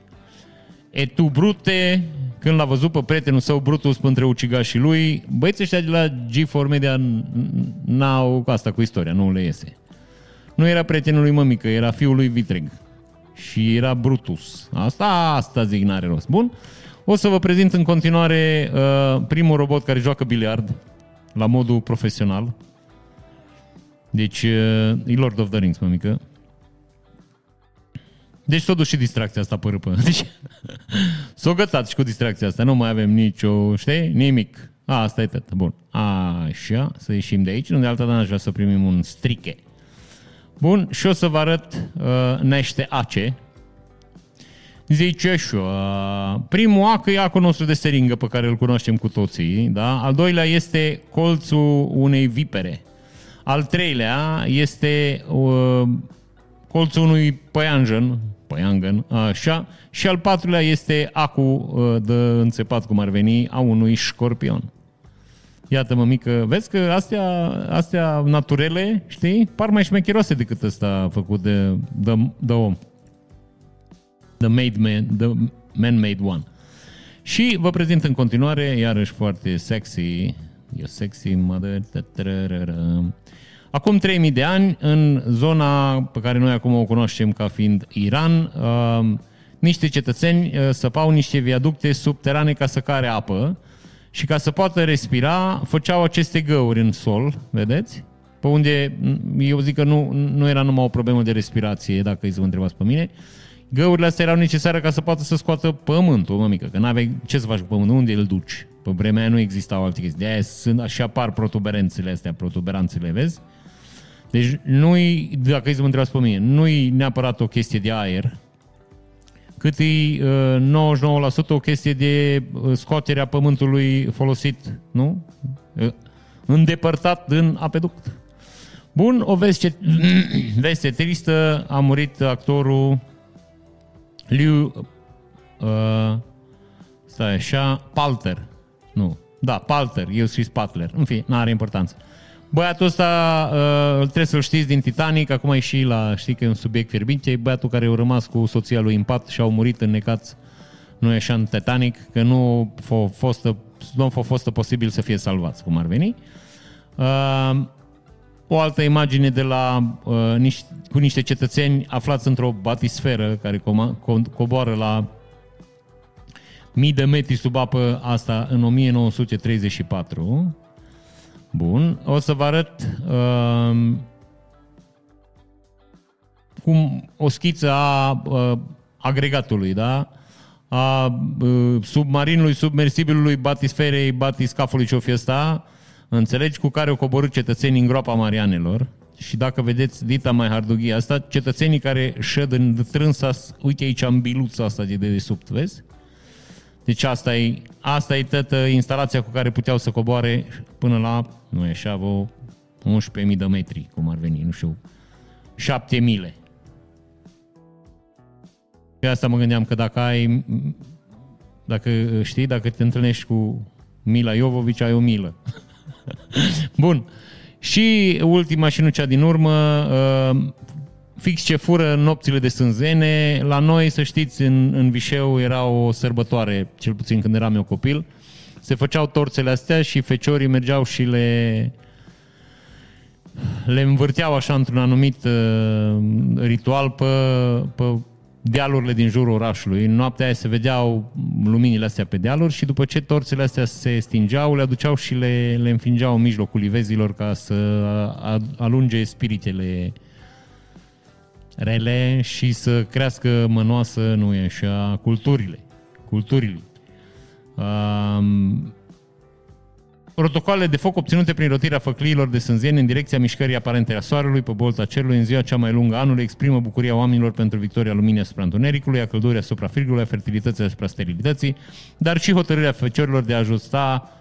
E tu brute, când l-a văzut pe prietenul său Brutus între ucigașii lui, băieții ăștia de la G4 Media n-au asta cu istoria, nu le iese. Nu era prietenul lui mămică, era fiul lui Vitreg și era Brutus. Asta, asta zic, n-are rost. Bun? O să vă prezint în continuare uh, primul robot care joacă biliard la modul profesional. Deci, uh, e Lord of the Rings, mămică. Deci totuși și distracția asta pe râpă. Deci, s-o gătat și cu distracția asta. Nu mai avem nicio, știi, nimic. A, asta e tot. Bun. Așa, să ieșim de aici. Unde altă dată aș vrea să primim un striche. Bun, și o să vă arăt uh, nește ace. Zice și uh, primul ac e acul nostru de seringă pe care îl cunoaștem cu toții, da? Al doilea este colțul unei vipere. Al treilea este uh, colțul unui păianjen, păiangen, așa, și al patrulea este acul uh, de înțepat, cum ar veni, a unui școrpion. Iată, mă mică, vezi că astea, astea naturele, știi, par mai șmecheroase decât ăsta făcut de, de, de om. The made man, the man-made one. Și vă prezint în continuare, iarăși foarte sexy, e sexy mother, Acum 3000 de ani, în zona pe care noi acum o cunoaștem ca fiind Iran, uh, niște cetățeni uh, săpau niște viaducte subterane ca să care apă și ca să poată respira, făceau aceste găuri în sol, vedeți? Pe unde, eu zic că nu, nu era numai o problemă de respirație, dacă îi să vă întrebați pe mine, găurile astea erau necesare ca să poată să scoată pământul, mă mică, că n-aveai ce să faci cu pământul, unde îl duci? Pe vremea aia nu existau alte chestii. De-aia sunt, și apar protuberențele astea, protuberanțele, vezi? Deci nu-i, dacă îi să mă întrebați pe mine, nu-i neapărat o chestie de aer, cât e uh, 99% o chestie de uh, scoaterea pământului folosit, nu? Uh, îndepărtat din apeduct. Bun, o veste, veste tristă, a murit actorul Liu, uh, stai așa, Palter, nu, da, Palter, eu scris Patler, în fine, n-are importanță. Băiatul ăsta uh, trebuie să-l știți din Titanic, acum e și la, știi că e un subiect fierbinte, e băiatul care a rămas cu soția lui în pat și au murit înnecați, nu e așa în Titanic, că nu a fost, nu a fost posibil să fie salvați, cum ar veni. Uh, o altă imagine de la uh, niște, cu niște cetățeni aflați într-o batisferă care co- co- coboară la mii de metri sub apă, asta în 1934 Bun. O să vă arăt uh, cum o schiță a uh, agregatului, da? a uh, submarinului, submersibilului, batisferei, batiscafului ce-o fi ăsta, înțelegi, cu care au coborât cetățenii în groapa Marianelor. Și dacă vedeți dita mai hardughia asta, cetățenii care șed în trânsa, uite aici în biluța asta de dedesubt, vezi? Deci asta e, asta e toată instalația cu care puteau să coboare până la, nu e așa, vreo 11.000 de metri, cum ar veni, nu știu, 7 mile. Și asta mă gândeam că dacă ai, dacă știi, dacă te întâlnești cu Mila Iovovici, ai o milă. Bun. Și ultima și nu cea din urmă, uh, fix ce fură nopțile de sânzene. La noi, să știți, în, în Vișeu era o sărbătoare, cel puțin când eram eu copil. Se făceau torțele astea și feciorii mergeau și le, le învârteau așa într-un anumit uh, ritual pe, pe dealurile din jurul orașului. În noaptea aia se vedeau luminile astea pe dealuri și după ce torțele astea se stingeau, le aduceau și le, le înfingeau în mijlocul livezilor ca să alunge spiritele uh, rele și să crească mănoasă, nu e așa, culturile. Culturile. Um, Protocoale de foc obținute prin rotirea făcliilor de sânzeni în direcția mișcării aparente a soarelui pe bolta cerului în ziua cea mai lungă a anului exprimă bucuria oamenilor pentru victoria luminii asupra întunericului, a căldurii asupra frigului, a fertilității asupra sterilității, dar și hotărârea feciorilor de a ajusta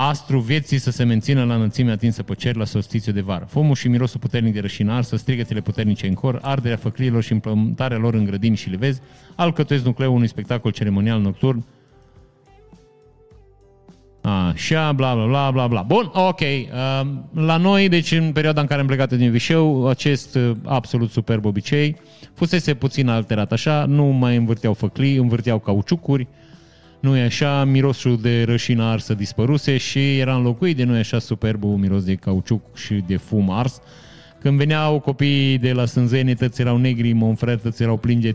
astru vieții să se mențină la înălțimea atinsă pe cer la solstițiu de vară. Fumul și mirosul puternic de rășină arsă, strigătele puternice în cor, arderea făcliilor și implementarea lor în grădini și livezi, alcătuiesc nucleul unui spectacol ceremonial nocturn Așa, bla, bla, bla, bla, bla. Bun, ok. La noi, deci în perioada în care am plecat din Vișeu, acest uh, absolut superb obicei fusese puțin alterat așa, nu mai învârteau făclii, învârteau cauciucuri, nu e așa, mirosul de rășină arsă dispăruse și era înlocuit de nu e așa superbul miros de cauciuc și de fum ars. Când veneau copiii de la Sânzene, toți erau negri, monfrer, toți erau plini de...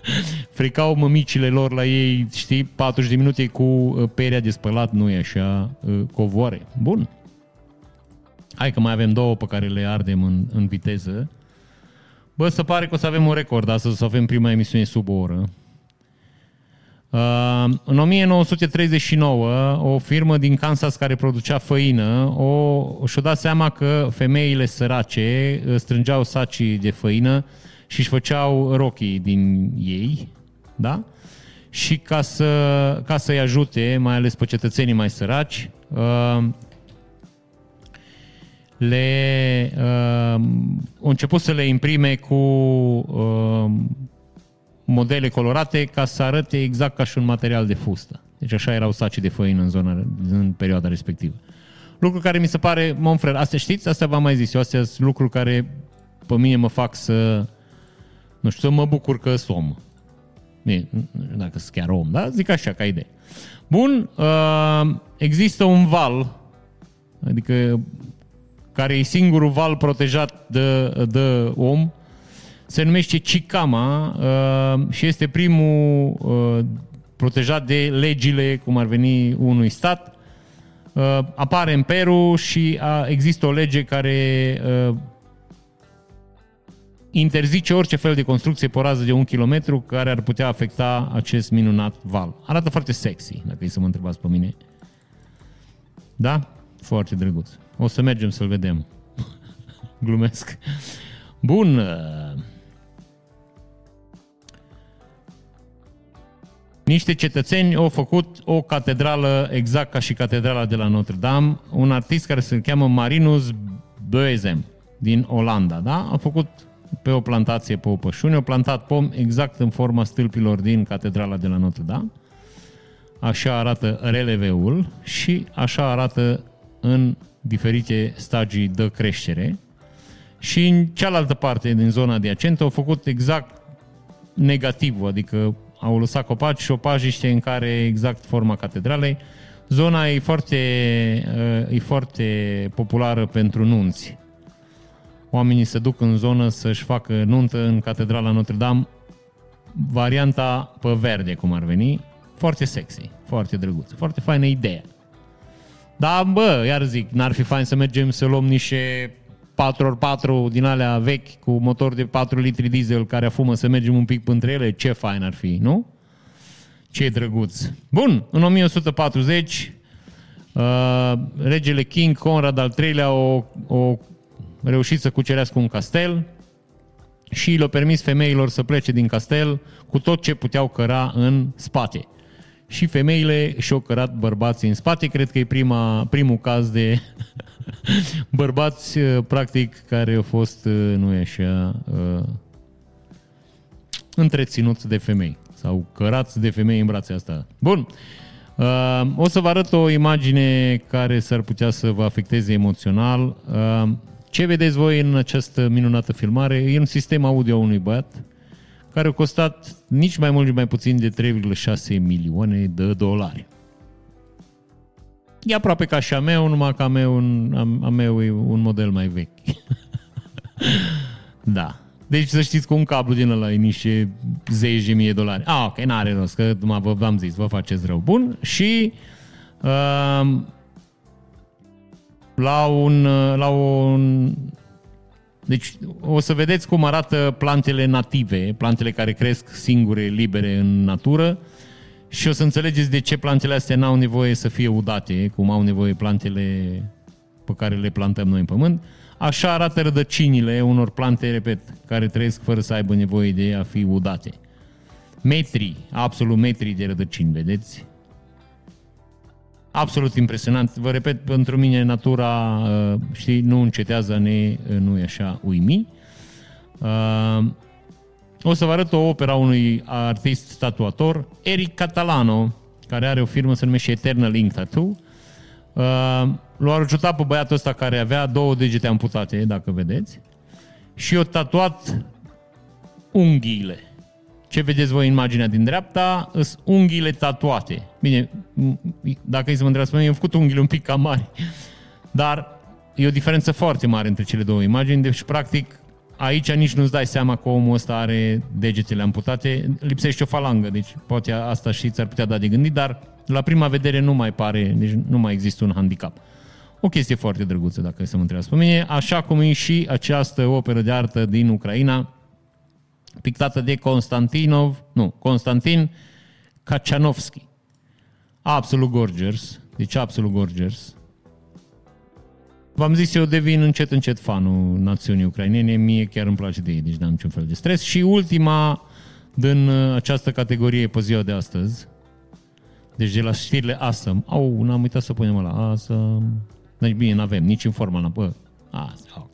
Fricau mămicile lor la ei, știi, 40 de minute cu uh, perea de spălat, nu e așa, uh, covoare. Bun. Hai că mai avem două pe care le ardem în, în viteză. Bă, să pare că o să avem un record astăzi, să avem prima emisiune sub o oră. Uh, în 1939, o firmă din Kansas care producea făină o, și-a dat seama că femeile sărace uh, strângeau sacii de făină și își făceau rochii din ei, da? Și ca, să, ca să-i ajute, mai ales pe cetățenii mai săraci, uh, le, uh, au început să le imprime cu uh, modele colorate ca să arate exact ca și un material de fustă. Deci așa erau sacii de făină în, zona, în perioada respectivă. Lucru care mi se pare, Monfrer, astea știți? Asta v-am mai zis eu, astea sunt lucruri care pe mine mă fac să, nu știu, să mă bucur că sunt om. Bine, dacă sunt chiar om, da? Zic așa, ca idee. Bun, uh, există un val, adică care e singurul val protejat de, de om, se numește Chicama uh, și este primul uh, protejat de legile, cum ar veni unui stat. Uh, apare în Peru și a, există o lege care uh, interzice orice fel de construcție pe o rază de un kilometru care ar putea afecta acest minunat val. Arată foarte sexy, dacă e să mă întrebați pe mine. Da? Foarte drăguț. O să mergem să-l vedem. Glumesc. Bun. Niște cetățeni au făcut o catedrală exact ca și catedrala de la Notre Dame, un artist care se cheamă Marinus Boezem din Olanda, da? A făcut pe o plantație pe o pășune, a plantat pom exact în forma stâlpilor din catedrala de la Notre Dame. Așa arată releveul și așa arată în diferite stagii de creștere. Și în cealaltă parte din zona adiacentă au făcut exact negativ, adică au lăsat copaci și o pajiște în care exact forma catedralei. Zona e foarte, uh, e foarte populară pentru nunți. Oamenii se duc în zonă să-și facă nuntă în Catedrala Notre-Dame, varianta pe verde, cum ar veni, foarte sexy, foarte drăguț, foarte faină idee. Dar, bă, iar zic, n-ar fi fain să mergem să luăm niște 4x4 din alea vechi cu motor de 4 litri diesel care afumă să mergem un pic între ele, ce fain ar fi, nu? Ce drăguț. Bun, în 1140, uh, regele King Conrad al III-lea o, o reușit să cucerească un castel și le-a permis femeilor să plece din castel cu tot ce puteau căra în spate. Și femeile și-au cărat bărbații în spate. Cred că e prima, primul caz de bărbați, uh, practic, care au fost, uh, nu e așa, uh, întreținuți de femei sau cărați de femei în brațe asta. Bun. O să vă arăt o imagine care s-ar putea să vă afecteze emoțional. Ce vedeți voi în această minunată filmare? E un sistem audio a unui băiat care a costat nici mai mult, nici mai puțin de 3,6 milioane de dolari. E aproape ca și a meu, numai că a meu, un, a, a meu e un model mai vechi. da. Deci să știți că un cablu din ăla e niște zeci de mii de dolari. Ah, ok, n-are rost, că vă, v-am zis, vă faceți rău. Bun, și uh, la un, la un deci o să vedeți cum arată plantele native, plantele care cresc singure, libere în natură și o să înțelegeți de ce plantele astea n-au nevoie să fie udate, cum au nevoie plantele pe care le plantăm noi în pământ. Așa arată rădăcinile unor plante, repet, care trăiesc fără să aibă nevoie de a fi udate. Metri, absolut metri de rădăcini, vedeți? Absolut impresionant. Vă repet, pentru mine natura, uh, știi, nu încetează a ne, uh, nu e așa, uimi. Uh, o să vă arăt o opera unui artist tatuator, Eric Catalano, care are o firmă se numește Eternal Ink Tattoo. L-a ajutat pe băiatul ăsta care avea două degete amputate, dacă vedeți, și a tatuat unghiile. Ce vedeți voi în imaginea din dreapta, sunt unghiile tatuate. Bine, dacă îi să mă întrebați pe mine, am făcut unghiile un pic cam mari, dar e o diferență foarte mare între cele două imagini, deci practic aici nici nu-ți dai seama că omul ăsta are degetele amputate, lipsește o falangă, deci poate asta și ți-ar putea da de gândit, dar la prima vedere nu mai pare, deci nu mai există un handicap. O chestie foarte drăguță, dacă să mă întrebați pe mine, așa cum e și această operă de artă din Ucraina, pictată de Constantinov, nu, Constantin Kachanovski. Absolut gorgeous, deci absolut gorgeous. V-am zis, eu devin încet, încet fanul națiunii ucrainene, mie chiar îmi place de ei, deci n-am niciun fel de stres. Și ultima din uh, această categorie pe ziua de astăzi, deci de la știrile Awesome. Au, n-am uitat să punem la Awesome. Deci bine, nu avem nici în forma la bă. Asta, ok.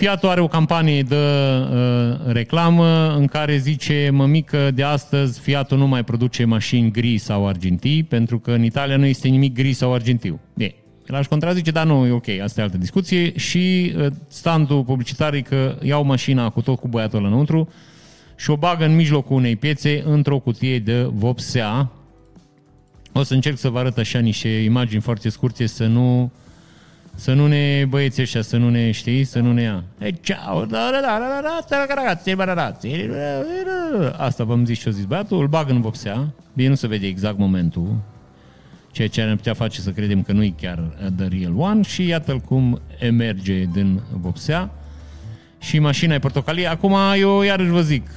Fiat are o campanie de uh, reclamă în care zice, mămică, de astăzi Fiatul nu mai produce mașini gri sau argintii, pentru că în Italia nu este nimic gri sau argintiu. Bine, el aș contrazice, dar nu, e ok, asta e altă discuție. Și uh, standul publicitar e că iau mașina cu tot cu băiatul înăuntru și o bagă în mijlocul unei piețe într-o cutie de vopsea, o să încerc să vă arăt așa niște imagini foarte scurte, să nu să nu ne băieți ăștia, să nu ne știi, să nu ne ia. Hey, ciao, da, da, da, da, da, da, ragazzi, ragazzi. Asta v-am zis și o zis băiatul, îl bag în vopsea, bine nu se vede exact momentul, ceea ce ne putea face să credem că nu e chiar the real one și iată-l cum emerge din vopsea și mașina e portocalie. Acum eu iarăși vă zic,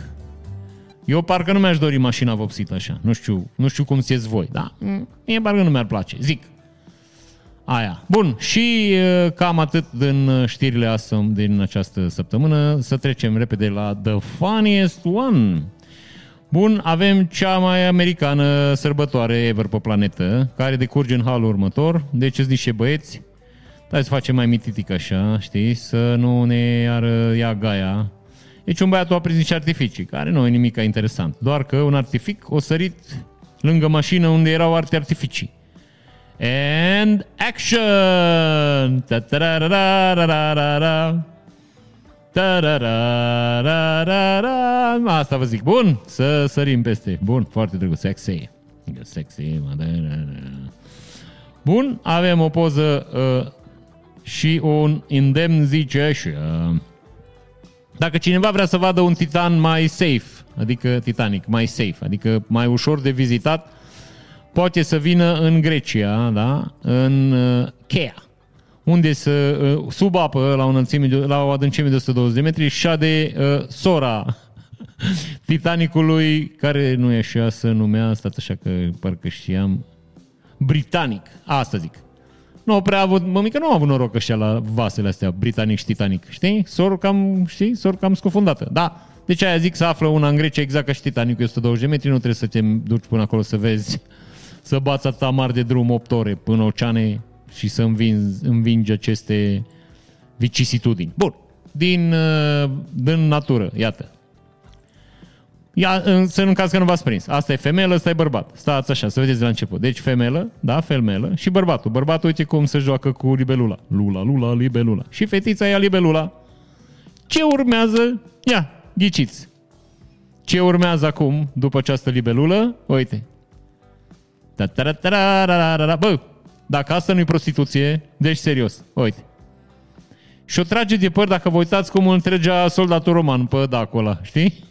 eu parcă nu mi-aș dori mașina vopsită așa. Nu știu, nu știu cum ți voi, da? Mie parcă nu mi-ar place. Zic. Aia. Bun, și cam atât din știrile astea din această săptămână. Să trecem repede la The Funniest One. Bun, avem cea mai americană sărbătoare ever pe planetă, care decurge în halul următor. Deci îți niște băieți, hai să facem mai mititic așa, știi, să nu ne ară ia gaia deci un băiat a prins niște artificii, care nu e nimic interesant. Doar că un artific o sărit lângă mașină unde erau alte artificii. And action! Asta vă zic. Bun, să sărim peste. Bun, foarte drăguț. Sexy. Sexy. Bun, avem o poză uh, și un indemn zice așa. Dacă cineva vrea să vadă un Titan mai safe, adică Titanic, mai safe, adică mai ușor de vizitat, poate să vină în Grecia, da? în uh, Chea, unde să, uh, sub apă, la, o înălțime, la o adâncime de 120 de metri, șade uh, sora Titanicului, care nu e așa să numea, stați așa că parcă știam, Britanic, asta zic nu prea a avut, mămică nu a avut noroc ăștia la vasele astea, britanic și titanic, știi? Sor cam, știi? Sor cam scufundată. Da, deci aia zic să află una în Grecia exact ca și Titanic, 120 de metri, nu trebuie să te duci până acolo să vezi, să bați atâta mari de drum 8 ore până oceane și să învingi, învingi aceste vicisitudini. Bun, din, uh, din natură, iată. Ia, să în caz că nu v-ați prins. Asta e femelă, ăsta e bărbat. Stați așa, să vedeți de la început. Deci femelă, da, femelă și bărbatul. Bărbatul, uite cum se joacă cu libelula. Lula, lula, libelula. Și fetița ia libelula. Ce urmează? Ia, ghiciți. Ce urmează acum, după această libelulă? Uite. Bă, dacă asta nu-i prostituție, deci serios, uite. Și o trage de păr dacă vă uitați cum întregea soldatul roman pe acolo, știi?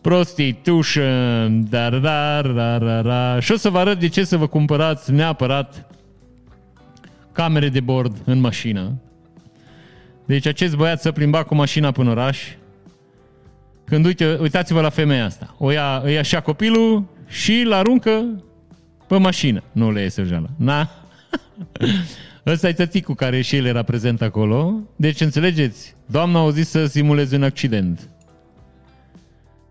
Prostitution, da, da, da, da, da. Și o să vă arăt de ce să vă cumpărați neapărat camere de bord în mașină. Deci acest băiat să plimba cu mașina până oraș Când uite, uitați-vă la femeia asta. O ia, îi așa copilul și îl aruncă pe mașină. Nu le iese jala. Na? Ăsta e tăticul care și el era prezent acolo. Deci înțelegeți, doamna au zis să simuleze un accident.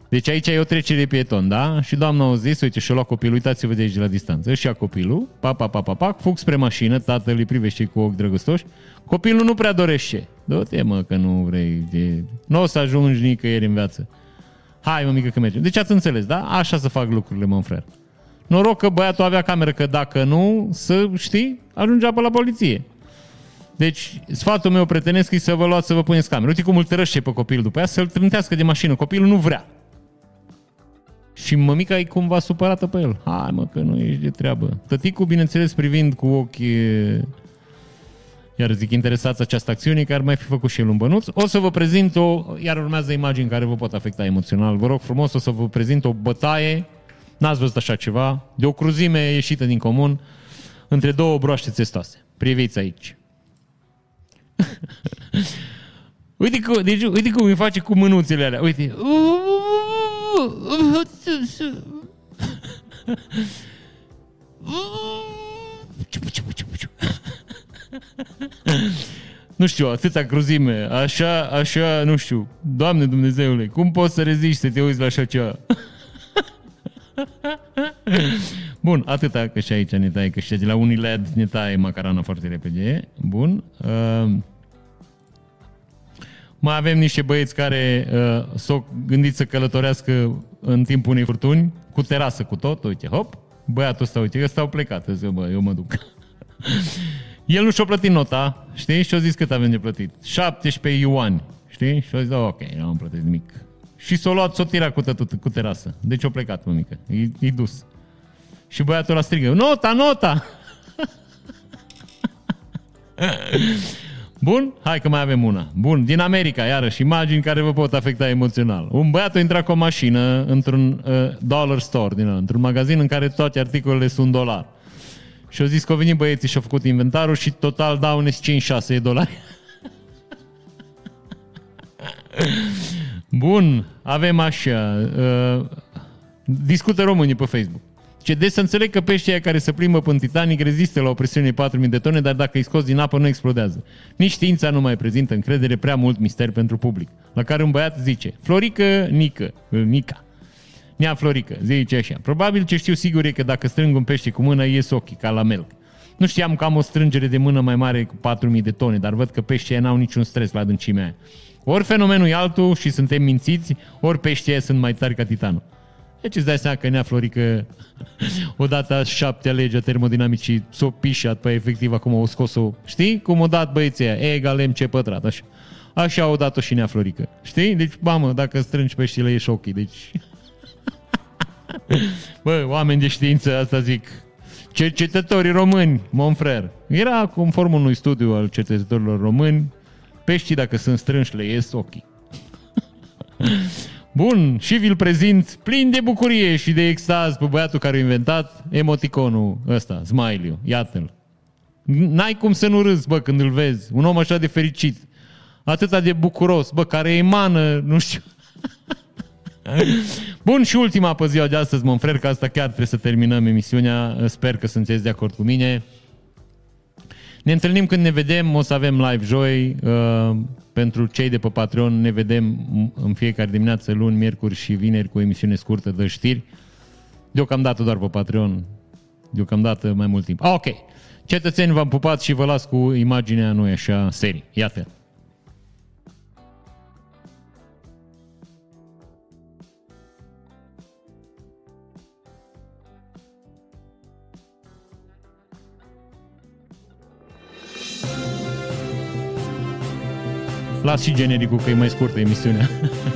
Deci aici e o trecere de pieton, da? Și doamna au zis, uite, și-a luat copilul, uitați-vă de aici de la distanță. Și ia copilul, pa, pa, pa, pa, pa, fug spre mașină, tatăl îi privește cu ochi drăgăstoși. Copilul nu prea dorește. Du-te, mă, că nu vrei. De... Nu o să ajungi nicăieri în viață. Hai, mă, mică, că mergem. Deci ați înțeles, da? Așa să fac lucrurile, mă, frate. Noroc că băiatul avea cameră, că dacă nu, să știi, ajungea pe la poliție. Deci, sfatul meu prietenesc e să vă luați să vă puneți cameră. Uite cum îl tărăște pe copil după aia, să-l trântească de mașină. Copilul nu vrea. Și mămica e cumva supărată pe el. Hai mă, că nu ești de treabă. Tăticul, bineînțeles, privind cu ochi iar zic interesați această acțiune, care ar mai fi făcut și el un bănuț. O să vă prezint o, iar urmează imagini care vă pot afecta emoțional. Vă rog frumos, o să vă prezint o bătaie, n-ați văzut așa ceva, de o cruzime ieșită din comun, între două broaște țestoase. Priviți aici. uite, cum, deci, uite cum îmi face cu mânuțele alea. Uite. nu știu, atâta cruzime, așa, așa, nu știu, Doamne Dumnezeule, cum poți să reziști să te uiți la așa ceva? Bun, atâta, că și aici ne taie, că și de la Uniled ne taie macarana foarte repede. Bun. Uh, mai avem niște băieți care uh, s-au gândit să călătorească în timpul unei furtuni, cu terasă, cu tot, uite, hop, băiatul ăsta, uite, ăsta au plecat, zic, bă, eu mă duc. El nu și-a plătit nota, știi? Și-a zis cât avem de plătit. 17 ioani, știi? Și-a zis, da, ok, nu am plătit nimic. Și s-a luat, s-a tirat cu, tătut, cu terasă. Deci a plecat, mămică. E, e dus. Și băiatul la strigă, nota, nota! Bun? Hai că mai avem una. Bun, din America, iarăși, imagini care vă pot afecta emoțional. Un băiat a intrat cu o mașină într-un uh, dollar store, din ăla, într-un magazin în care toate articolele sunt dolar. Și au zis că au venit băieții și au făcut inventarul și total daune 5-6 dolari. Bun, avem așa. Uh, discută românii pe Facebook. Ce de să înțeleg că peștii care se plimbă pe Titanic rezistă la o presiune 4.000 de tone, dar dacă îi scoți din apă nu explodează. Nici știința nu mai prezintă încredere prea mult mister pentru public. La care un băiat zice, Florică, Nică, Nica, Nea Florică, zice așa. Probabil ce știu sigur e că dacă strâng un pește cu mână, ies ochii, ca la melc. Nu știam că am o strângere de mână mai mare cu 4.000 de tone, dar văd că peștii n-au niciun stres la adâncimea aia. Ori fenomenul e altul și suntem mințiți, ori peștii sunt mai tari ca titanul. Deci îți dai seama că Nea Florică odată a șaptea legea termodinamicii s-o pișat pe efectiv acum o scos-o. Știi? Cum o dat băieții aia, E egal MC pătrat, așa. Așa au dat-o și Nea Florică. Știi? Deci, mamă, dacă strângi peștile, ești ok. Deci... Bă, oameni de știință, asta zic. Cercetătorii români, Monfrer. Era conform unui studiu al cercetătorilor români, peștii dacă sunt strânși le ies ochii. Bun, și vi-l prezint plin de bucurie și de extaz pe băiatul care a inventat emoticonul ăsta, smiley Iată-l. N-ai cum să nu râzi, bă, când îl vezi. Un om așa de fericit. Atâta de bucuros, bă, care emană, nu știu. Bun, și ultima pe ziua de astăzi, mă că asta chiar trebuie să terminăm emisiunea. Sper că sunteți de acord cu mine. Ne întâlnim când ne vedem, o să avem live joi. Uh, pentru cei de pe Patreon ne vedem în fiecare dimineață, luni, miercuri și vineri cu emisiune scurtă de știri. Deocamdată doar pe Patreon. Deocamdată mai mult timp. Ah, ok. Cetățeni, v-am pupat și vă las cu imaginea, nu așa, serii. Iată. Las și genericul că e mai scurtă emisiunea.